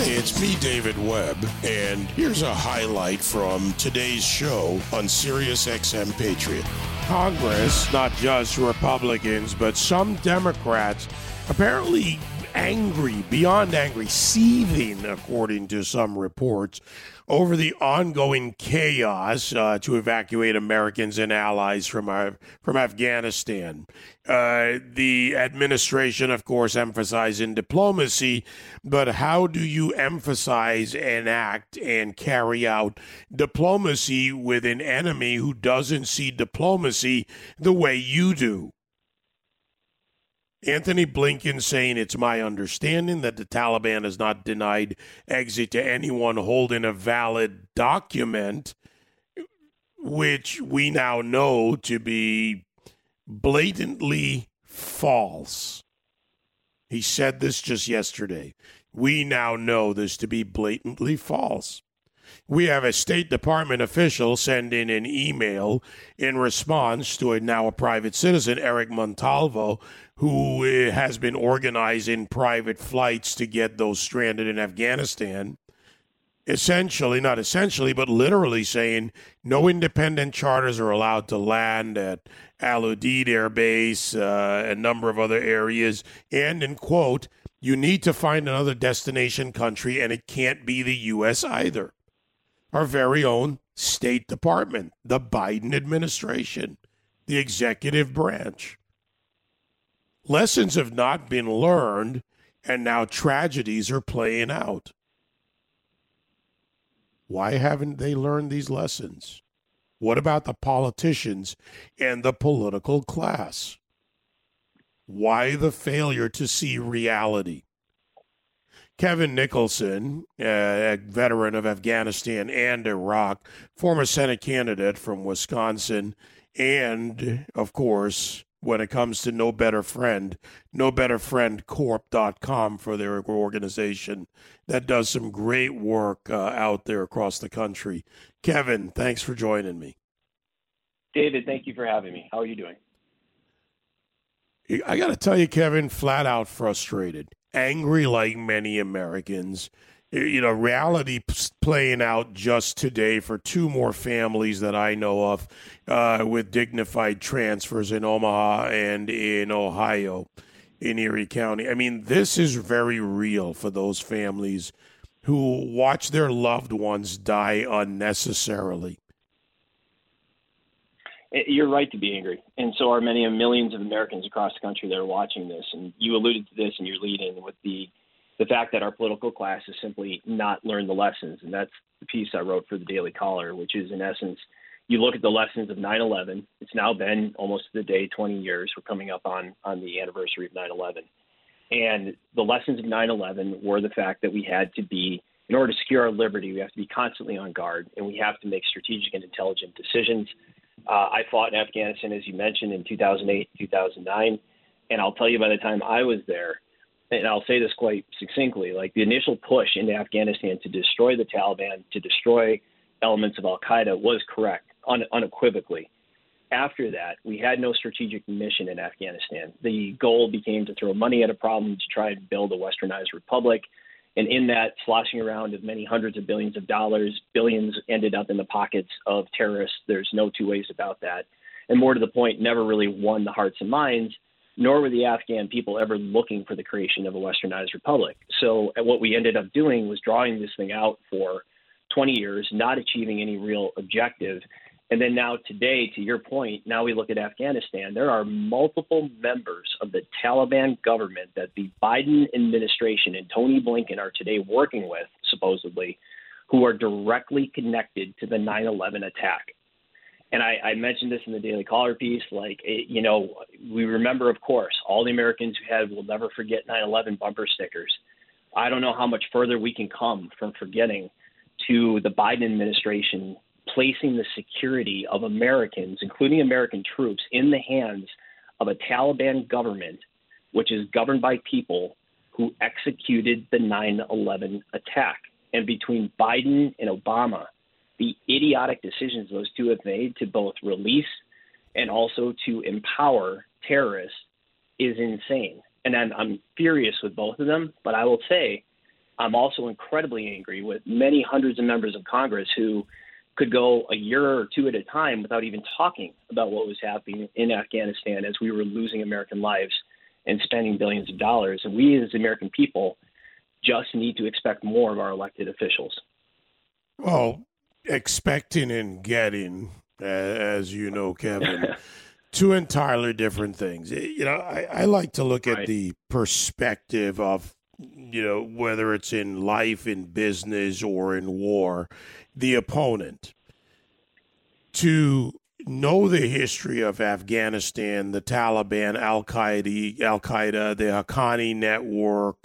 It's me, David Webb, and here's a highlight from today's show on Sirius XM Patriot. Congress, not just Republicans, but some Democrats, apparently angry, beyond angry, seething, according to some reports, over the ongoing chaos uh, to evacuate Americans and allies from uh, from Afghanistan. Uh, the administration, of course, emphasizing diplomacy, but how do you emphasize, enact, and carry out diplomacy with an enemy who doesn't see diplomacy the way you do? Antony Blinken saying it's my understanding that the Taliban has not denied exit to anyone holding a valid document, which we now know to be blatantly false. He said this just yesterday. We now know this to be blatantly false. We have a State Department official send in an email in response to a now a private citizen, Eric Montalvo, who uh, has been organizing private flights to get those stranded in Afghanistan. Essentially, not essentially, but literally saying no independent charters are allowed to land at Al Udeid Air Base, uh, a number of other areas, and in quote, you need to find another destination country, and it can't be the U.S. either our very own State Department, the Biden administration, the executive branch. Lessons have not been learned, and now tragedies are playing out. Why haven't they learned these lessons? What about the politicians and the political class? Why the failure to see reality? Kevin Nicholson, a veteran of Afghanistan and Iraq, former Senate candidate from Wisconsin, and, of course, when it comes to No Better Friend, NoBetterFriendCorp.com for their organization that does some great work uh, out there across the country. Kevin, thanks for joining me. David, thank you for having me. How are you doing? I got to tell you, Kevin, flat out frustrated angry like many Americans. You know, reality playing out just today for two more families that I know of uh, with dignified transfers in Omaha and in Ohio, in Erie County. I mean, this is very real for those families who watch their loved ones die unnecessarily. Eh, you're right to be angry, and so are many millions of Americans across the country that are watching this. And you alluded to this in your lead-in with the the fact that our political class has simply not learned the lessons, and that's the piece I wrote for the Daily Caller, which is in essence, you look at the lessons of 9/11. It's now been almost the day 20 years. We're coming up on on the anniversary of 9/11, and the lessons of 9/11 were the fact that we had to be in order to secure our liberty, we have to be constantly on guard, and we have to make strategic and intelligent decisions uh, I fought in Afghanistan, as you mentioned, in 2008, 2009. And I'll tell you, by the time I was there, and I'll say this quite succinctly, like the initial push into Afghanistan to destroy the Taliban, to destroy elements of Al Qaeda was correct, un- unequivocally. After that, we had no strategic mission in Afghanistan. The goal became to throw money at a problem to try and build a westernized republic and in that sloshing around of many hundreds of billions of dollars, billions ended up in the pockets of terrorists. There's no two ways about that. And more to the point, never really won the hearts and minds, nor were the Afghan people ever looking for the creation of a westernized republic. So what we ended up doing was drawing this thing out for 20 years, not achieving any real objective. And then now, today, to your point, now we look at Afghanistan. There are multiple members of the Taliban government that the Biden administration and Tony Blinken are today working with, supposedly, who are directly connected to the 9 11 attack. And I, I, mentioned this in the Daily Caller piece. Like, it, you know, we remember, of course, all the Americans who had will never forget 9 11 bumper stickers. I don't know how much further we can come from forgetting to the Biden administration placing the security of Americans, including American troops, in the hands of a Taliban government, which is governed by people who executed the 9 11 attack. And between Biden and Obama, the idiotic decisions those two have made to both release and also to empower terrorists is insane. And I'm, I'm furious with both of them, but I will say I'm also incredibly angry with many hundreds of members of Congress who could go a year or two at a time without even talking about what was happening in Afghanistan as we were losing American lives and spending billions of dollars. And we as American people just need to expect more of our elected officials. Well, expecting and getting, as you know, Kevin, two entirely different things. You know, I, I like to look at right. the perspective of, you know, whether it's in life, in business, or in war, the opponent. To know the history of Afghanistan, the Taliban, Al Qaeda, Al Qaeda, the Haqqani network,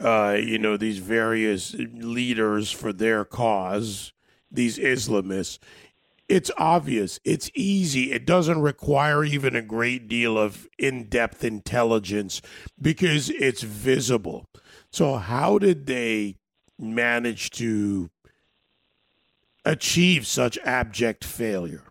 uh, you know, these various leaders for their cause, these Islamists. It's obvious. It's easy. It doesn't require even a great deal of in depth intelligence because it's visible. So, how did they manage to achieve such abject failure?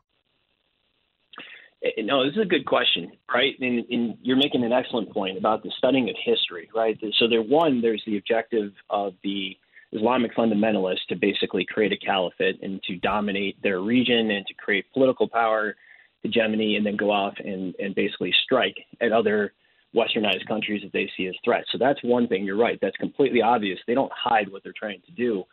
Eh, no, this is a good question, right? And, and, you're making an excellent point about the studying of history, right? So there, one, there's the objective of the Islamic fundamentalists to basically create a caliphate and to dominate their region and to create political power, hegemony, and then go off and, and basically strike at other westernized countries that they see as threats. So that's one thing. You're right. That's completely obvious. They don't hide what they're trying to do.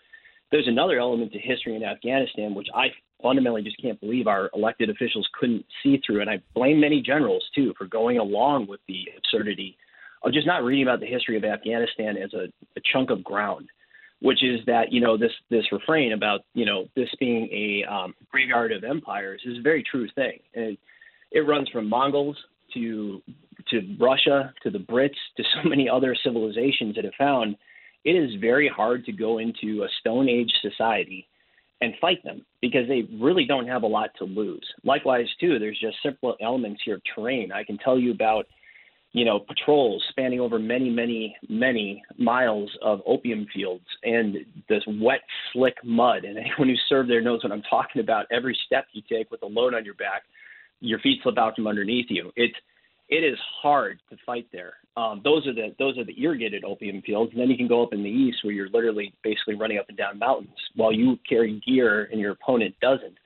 There's another element to history in Afghanistan, which I fundamentally just can't believe our elected officials couldn't see through. And I blame many generals, too, for going along with the absurdity of just not reading about the history of Afghanistan as a, a chunk of ground, which is that, you know, this, this refrain about, you know, this being a um, graveyard of empires is a very true thing. And it runs from Mongols to to Russia, to the Brits, to so many other civilizations that have found it is very hard to go into a Stone Age society and fight them because they really don't have a lot to lose. Likewise, too, there's just simple elements here of terrain. I can tell you about, you know, patrols spanning over many, many, many miles of opium fields and this wet, slick mud. And anyone who served there knows what I'm talking about. Every step you take with a load on your back, your feet slip out from underneath you. It's it is hard to fight there. Um, those are the those are the irrigated opium fields, and then you can go up in the east where you're literally basically running up and down mountains while you carry gear and your opponent doesn't.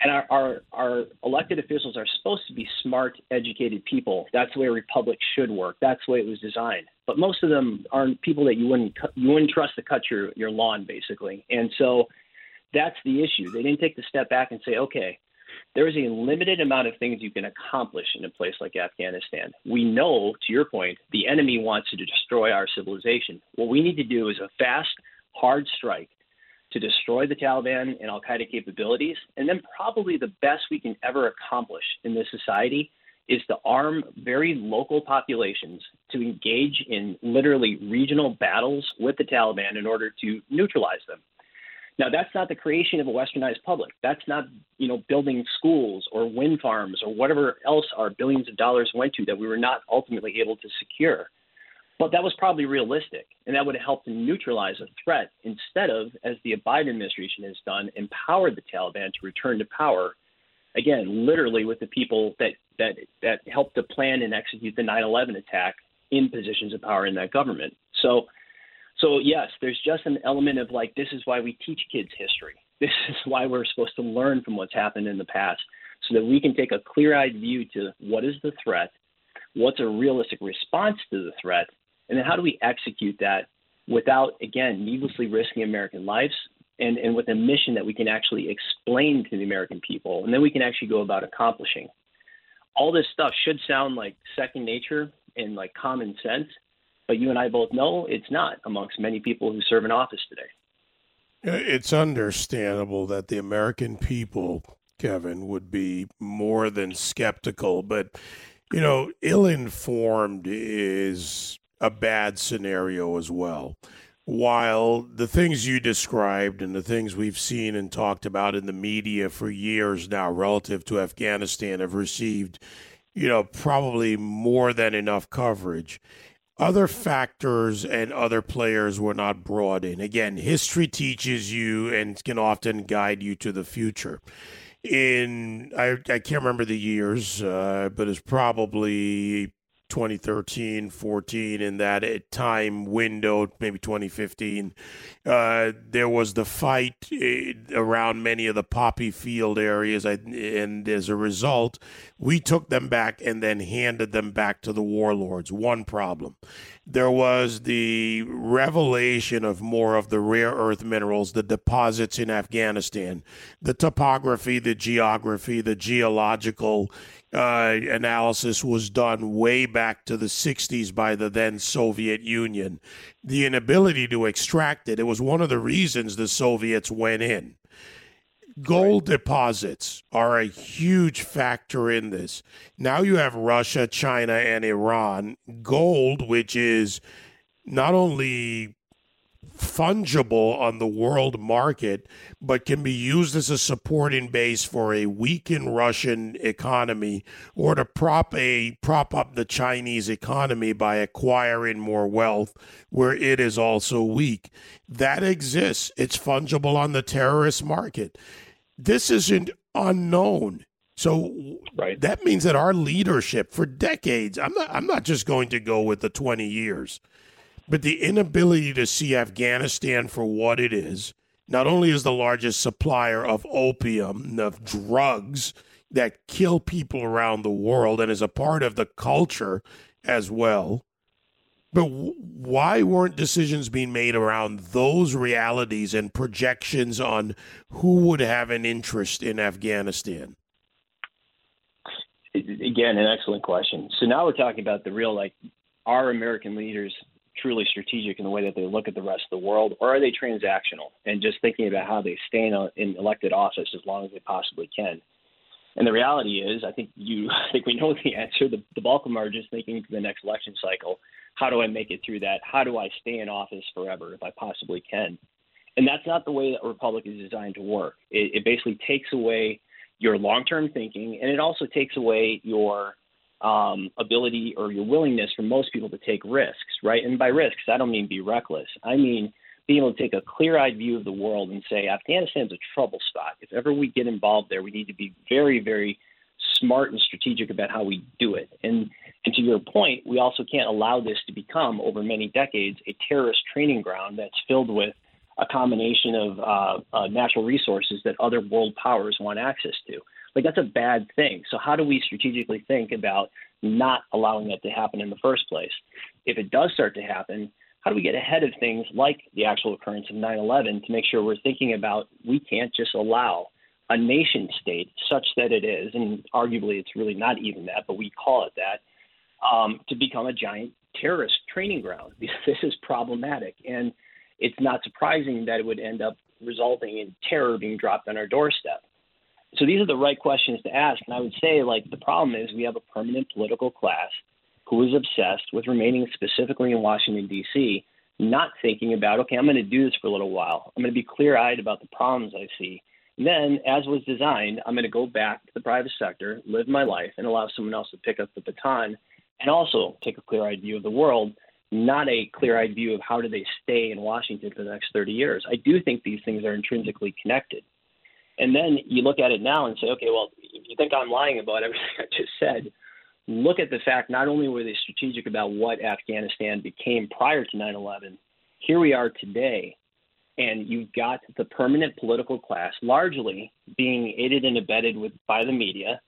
And our, our our elected officials are supposed to be smart, educated people. That's the way a republic should work. That's the way it was designed. But most of them aren't people that you wouldn't you wouldn't trust to cut your your lawn, basically. And so that's the issue. They didn't take the step back and say, okay, there is a limited amount of things you can accomplish in a place like Afghanistan. We know, to your point, the enemy wants to destroy our civilization. What we need to do is a fast, hard strike to destroy the Taliban and Al Qaeda capabilities. And then, probably the best we can ever accomplish in this society is to arm very local populations to engage in literally regional battles with the Taliban in order to neutralize them. Now, that's not the creation of a westernized public. That's not, you know, building schools or wind farms or whatever else our billions of dollars went to that we were not ultimately able to secure. But that was probably realistic, and that would have helped to neutralize a threat instead of, as the Biden administration has done, empowered the Taliban to return to power. Again, literally with the people that that that helped to plan and execute the 9/11 attack in positions of power in that government. So so, yes, there's just an element of like, this is why we teach kids history. This is why we're supposed to learn from what's happened in the past so that we can take a clear eyed view to what is the threat, what's a realistic response to the threat, and then how do we execute that without, again, needlessly risking American lives and, and with a mission that we can actually explain to the American people, and then we can actually go about accomplishing. All this stuff should sound like second nature and like common sense, but you and I both know it's not amongst many people who serve in office today. It's understandable that the American people, Kevin, would be more than skeptical, but you know, ill informed is a bad scenario as well. While the things you described and the things we've seen and talked about in the media for years now relative to Afghanistan have received, you know, probably more than enough coverage other factors and other players were not brought in. Again, history teaches you and can often guide you to the future. In I, I can't remember the years, uh, but it's probably 2013, 14, in that time window, maybe 2015, uh, there was the fight eh, around many of the poppy field areas. And as a result, we took them back and then handed them back to the warlords. One problem. There was the revelation of more of the rare earth minerals, the deposits in Afghanistan, the topography, the geography, the geological uh, analysis was done way back to the 60s by the then Soviet Union. The inability to extract it, it was one of the reasons the Soviets went in. Gold deposits are a huge factor in this. Now you have Russia, China, and Iran. Gold, which is not only fungible on the world market, but can be used as a supporting base for a weakened Russian economy or to prop a prop up the Chinese economy by acquiring more wealth where it is also weak. That exists. It's fungible on the terrorist market. This isn't unknown. So right. that means that our leadership for decades, I'm not I'm not just going to go with the 20 years. But the inability to see Afghanistan for what it is, not only is the largest supplier of opium, of drugs that kill people around the world and is a part of the culture as well, but why weren't decisions being made around those realities and projections on who would have an interest in Afghanistan? Again, an excellent question. So now we're talking about the real, like, our American leaders truly strategic in the way that they look at the rest of the world, or are they transactional and just thinking about how they stay in, in elected office as long as they possibly can? And the reality is, I think you, I think we know the answer. The, the bulk of them are just thinking to the next election cycle: How do I make it through that? How do I stay in office forever if I possibly can? And that's not the way that Republic is designed to work. It, it basically takes away your long-term thinking, and it also takes away your um, ability or your willingness for most people to take risks, right? And by risks, I don't mean be reckless. I mean being able to take a clear eyed view of the world and say Afghanistan's a trouble spot. If ever we get involved there, we need to be very, very smart and strategic about how we do it. And and to your point, we also can't allow this to become over many decades a terrorist training ground that's filled with a combination of uh, uh, natural resources that other world powers want access to. Like that's a bad thing. So how do we strategically think about not allowing that to happen in the first place? If it does start to happen, how do we get ahead of things like the actual occurrence of 9/11 to make sure we're thinking about we can't just allow a nation state such that it is, and arguably it's really not even that, but we call it that, um, to become a giant terrorist training ground this is problematic. And it's not surprising that it would end up resulting in terror being dropped on our doorstep so these are the right questions to ask. And I would say, like, the problem is we have a permanent political class who is obsessed with remaining specifically in Washington, D.C., not thinking about, okay, I'm going to do this for a little while. I'm going to be clear eyed about the problems I see. And then, as was designed, I'm going to go back to the private sector, live my life, and allow someone else to pick up the baton and also take a clear eyed view of the world, not a clear eyed view of how do they stay in Washington for the next 30 years. I do think these things are intrinsically connected. And then you look at it now and say, okay, well, if you think I'm lying about everything I just said, look at the fact not only were they strategic about what Afghanistan became prior to 9 11, here we are today. And you've got the permanent political class largely being aided and abetted with by the media.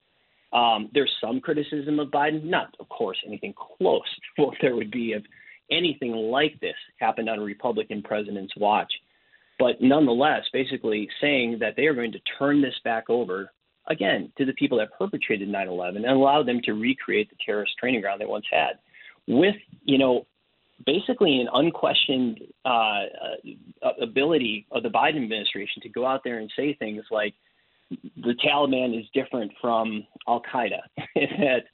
Um, there's some criticism of Biden, not, of course, anything close to what there would be if anything like this happened on a Republican president's watch but nonetheless, basically saying that they are going to turn this back over again to the people that perpetrated 9/11 and allow them to recreate the terrorist training ground they once had, with you know basically an unquestioned uh, uh, ability of the Biden administration to go out there and say things like the Taliban is different from Al Qaeda, that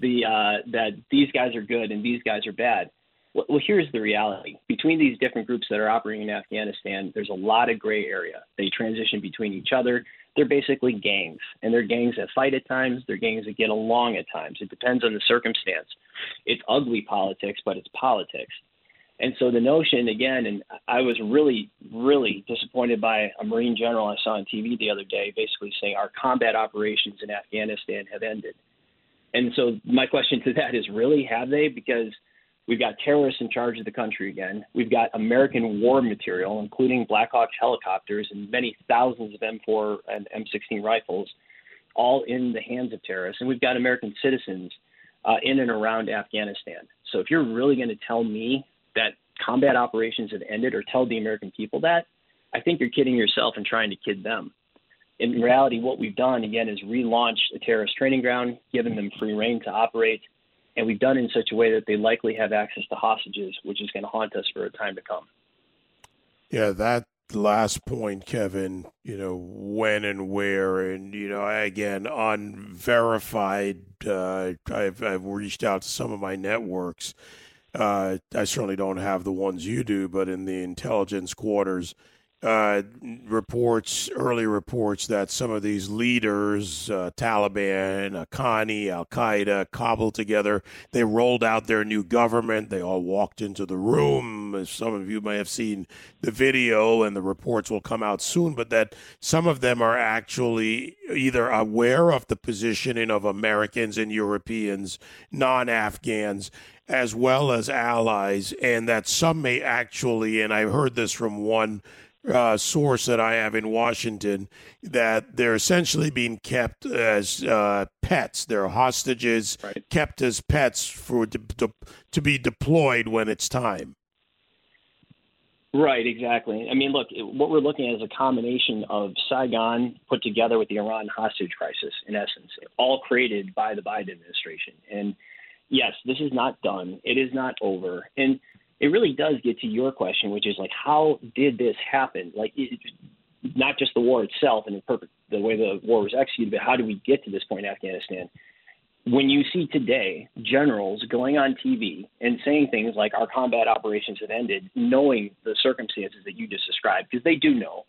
the uh, that these guys are good and these guys are bad. Well, here's the reality. Between these different groups that are operating in Afghanistan, there's a lot of gray area. They transition between each other. They're basically gangs, and they're gangs that fight at times. They're gangs that get along at times. It depends on the circumstance. It's ugly politics, but it's politics. And so the notion, again, and I was really, really disappointed by a Marine general I saw on TV the other day, basically saying our combat operations in Afghanistan have ended. And so my question to that is really have they? Because we've got terrorists in charge of the country again. We've got American war material, including Black Hawk helicopters and many thousands of M4 and M16 rifles, all in the hands of terrorists. And we've got American citizens uh, in and around Afghanistan. So if you're really going to tell me that combat operations have ended or tell the American people that, I think you're kidding yourself and trying to kid them. In reality, what we've done, again, is relaunch a terrorist training ground, given them free reign to operate, and we've done it in such a way that they likely have access to hostages, which is going to haunt us for a time to come. Yeah, that last point, Kevin, you know, when and where, and, you know, again, unverified, uh, I've, I've reached out to some of my networks. Uh, I certainly don't have the ones you do, but in the intelligence quarters, uh, reports, early reports that some of these leaders, uh, Taliban, Haqqani, Al Qaeda, cobbled together. They rolled out their new government. They all walked into the room. Some of you may have seen the video, and the reports will come out soon. But that some of them are actually either aware of the positioning of Americans and Europeans, non Afghans, as well as allies, and that some may actually, and I heard this from one uh, source that I have in Washington that they're essentially being kept as uh, pets. They're hostages right. kept as pets for to, to, to be deployed when it's time. Right, exactly. I mean, look, what we're looking at is a combination of Saigon put together with the Iran hostage crisis, in essence, all created by the Biden administration. And yes, this is not done. It is not over. And it really does get to your question, which is like, how did this happen? Like, it, not just the war itself and the, purpose, the way the war was executed, but how did we get to this point in Afghanistan? When you see today generals going on TV and saying things like our combat operations have ended, knowing the circumstances that you just described, because they do know,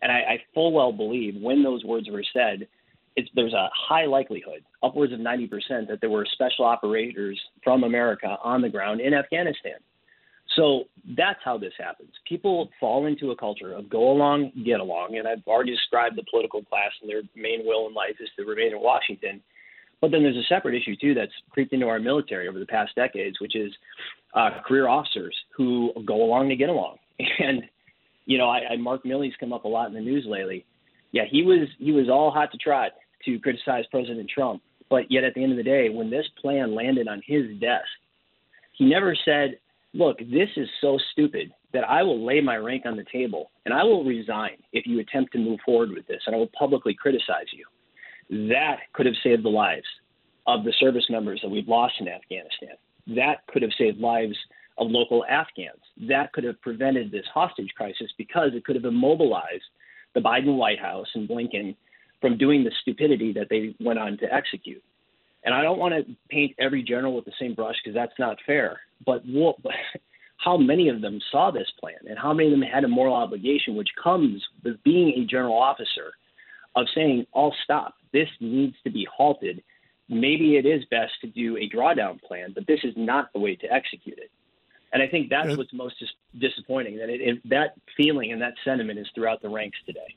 and I, I full well believe when those words were said, it's, there's a high likelihood, upwards of 90%, that there were special operators from America on the ground in Afghanistan. So that's how this happens. People fall into a culture of go along, get along. And I've already described the political class and their main will in life is to remain in Washington. But then there's a separate issue, too, that's creeped into our military over the past decades, which is uh, career officers who go along to get along. And, you know, I, I Mark Milley's come up a lot in the news lately. Yeah, he was he was all hot to trot to criticize President Trump. But yet at the end of the day, when this plan landed on his desk, he never said, look, this is so stupid that I will lay my rank on the table and I will resign if you attempt to move forward with this and I will publicly criticize you. That could have saved the lives of the service members that we've lost in Afghanistan. That could have saved lives of local Afghans. That could have prevented this hostage crisis because it could have immobilized the Biden White House and Blinken from doing the stupidity that they went on to execute. And I don't want to paint every general with the same brush because that's not fair. But what, how many of them saw this plan and how many of them had a moral obligation, which comes with being a general officer, of saying, "I'll stop. This needs to be halted." Maybe it is best to do a drawdown plan, but this is not the way to execute it. And I think that's what's most dis- disappointing that it, it, that feeling and that sentiment is throughout the ranks today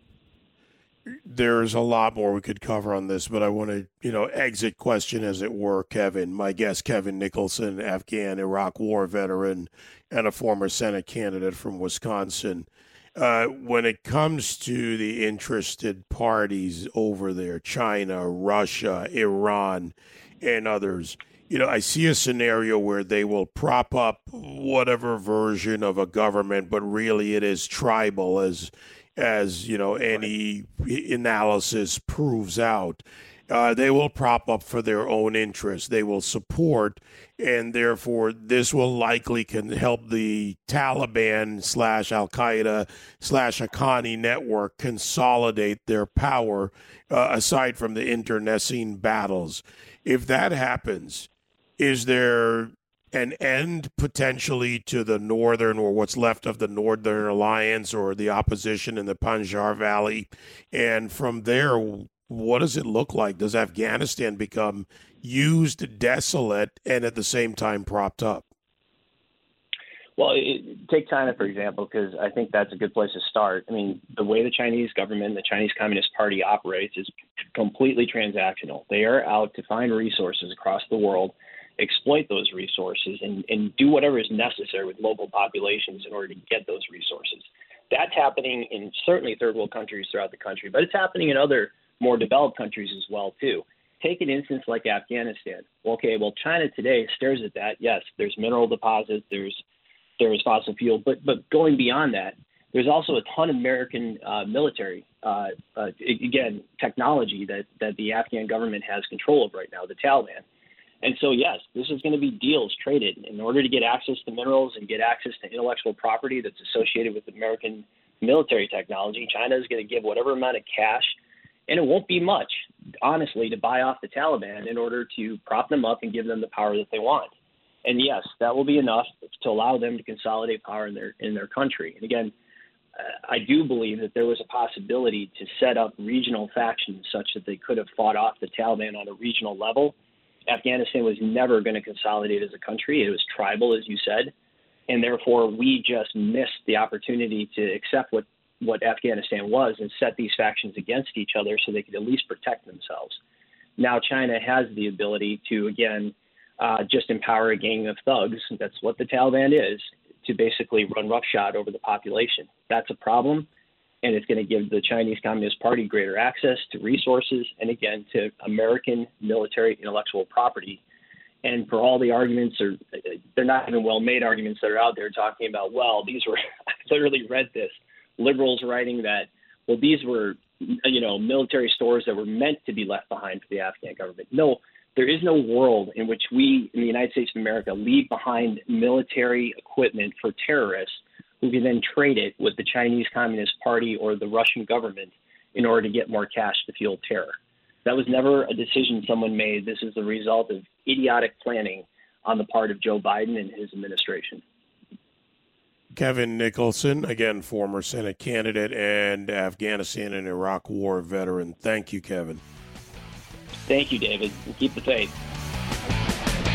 there's a lot more we could cover on this, but I want to, you know, exit question as it were, Kevin. My guest, Kevin Nicholson, Afghan Iraq war veteran and a former Senate candidate from Wisconsin. Uh, when it comes to the interested parties over there, China, Russia, Iran, and others, you know, I see a scenario where they will prop up whatever version of a government, but really it is tribal, as as you know any analysis proves out. Uh, they will prop up for their own interests. They will support, and therefore this will likely can help the Taliban slash Al Qaeda slash Haqqani network consolidate their power. Uh, aside from the internecine battles, if that happens, is there an end potentially to the northern or what's left of the northern alliance or the opposition in the Panjshir Valley. And from there, what does it look like? Does Afghanistan become used, desolate, and at the same time propped up? Well, it, take China for example, because I think that's a good place to start. I mean, the way the Chinese government, the Chinese Communist Party operates is completely transactional. They are out to find resources across the world, exploit those resources, and, and do whatever is necessary with local populations in order to get those resources. That's happening in certainly third world countries throughout the country, but it's happening in other more developed countries as well too. Take an instance like Afghanistan. Okay, well China today stares at that. Yes, there's mineral deposits, there's there's fossil fuel, but but going beyond that, there's also a ton of American uh, military, uh, uh, again, technology that, that the Afghan government has control of right now, the Taliban. And so, yes, this is going to be deals traded in order to get access to minerals and get access to intellectual property that's associated with American military technology. China is going to give whatever amount of cash, and it won't be much, honestly, to buy off the Taliban in order to prop them up and give them the power that they want. And yes, that will be enough to allow them to consolidate power in their in their country. And again, I do believe that there was a possibility to set up regional factions such that they could have fought off the Taliban on a regional level. Afghanistan was never going to consolidate as a country. It was tribal, as you said, and therefore we just missed the opportunity to accept what what Afghanistan was and set these factions against each other so they could at least protect themselves. Now China has the ability to again uh, just empower a gang of thugs. That's what the Taliban is, to basically run roughshod over the population. That's a problem, and it's going to give the Chinese Communist Party greater access to resources and again to American military intellectual property. And for all the arguments, or they're not even well-made arguments that are out there talking about, well, these were. I literally read this. Liberals writing that, well, these were, you know, military stores that were meant to be left behind for the Afghan government. No, there is no world in which we in the United States of America leave behind military equipment for terrorists who can then trade it with the Chinese Communist Party or the Russian government in order to get more cash to fuel terror. That was never a decision someone made. This is the result of idiotic planning on the part of Joe Biden and his administration. Kevin Nicholson, again, former Senate candidate and Afghanistan and Iraq War veteran. Thank you, Kevin. Thank you, David. Keep the faith.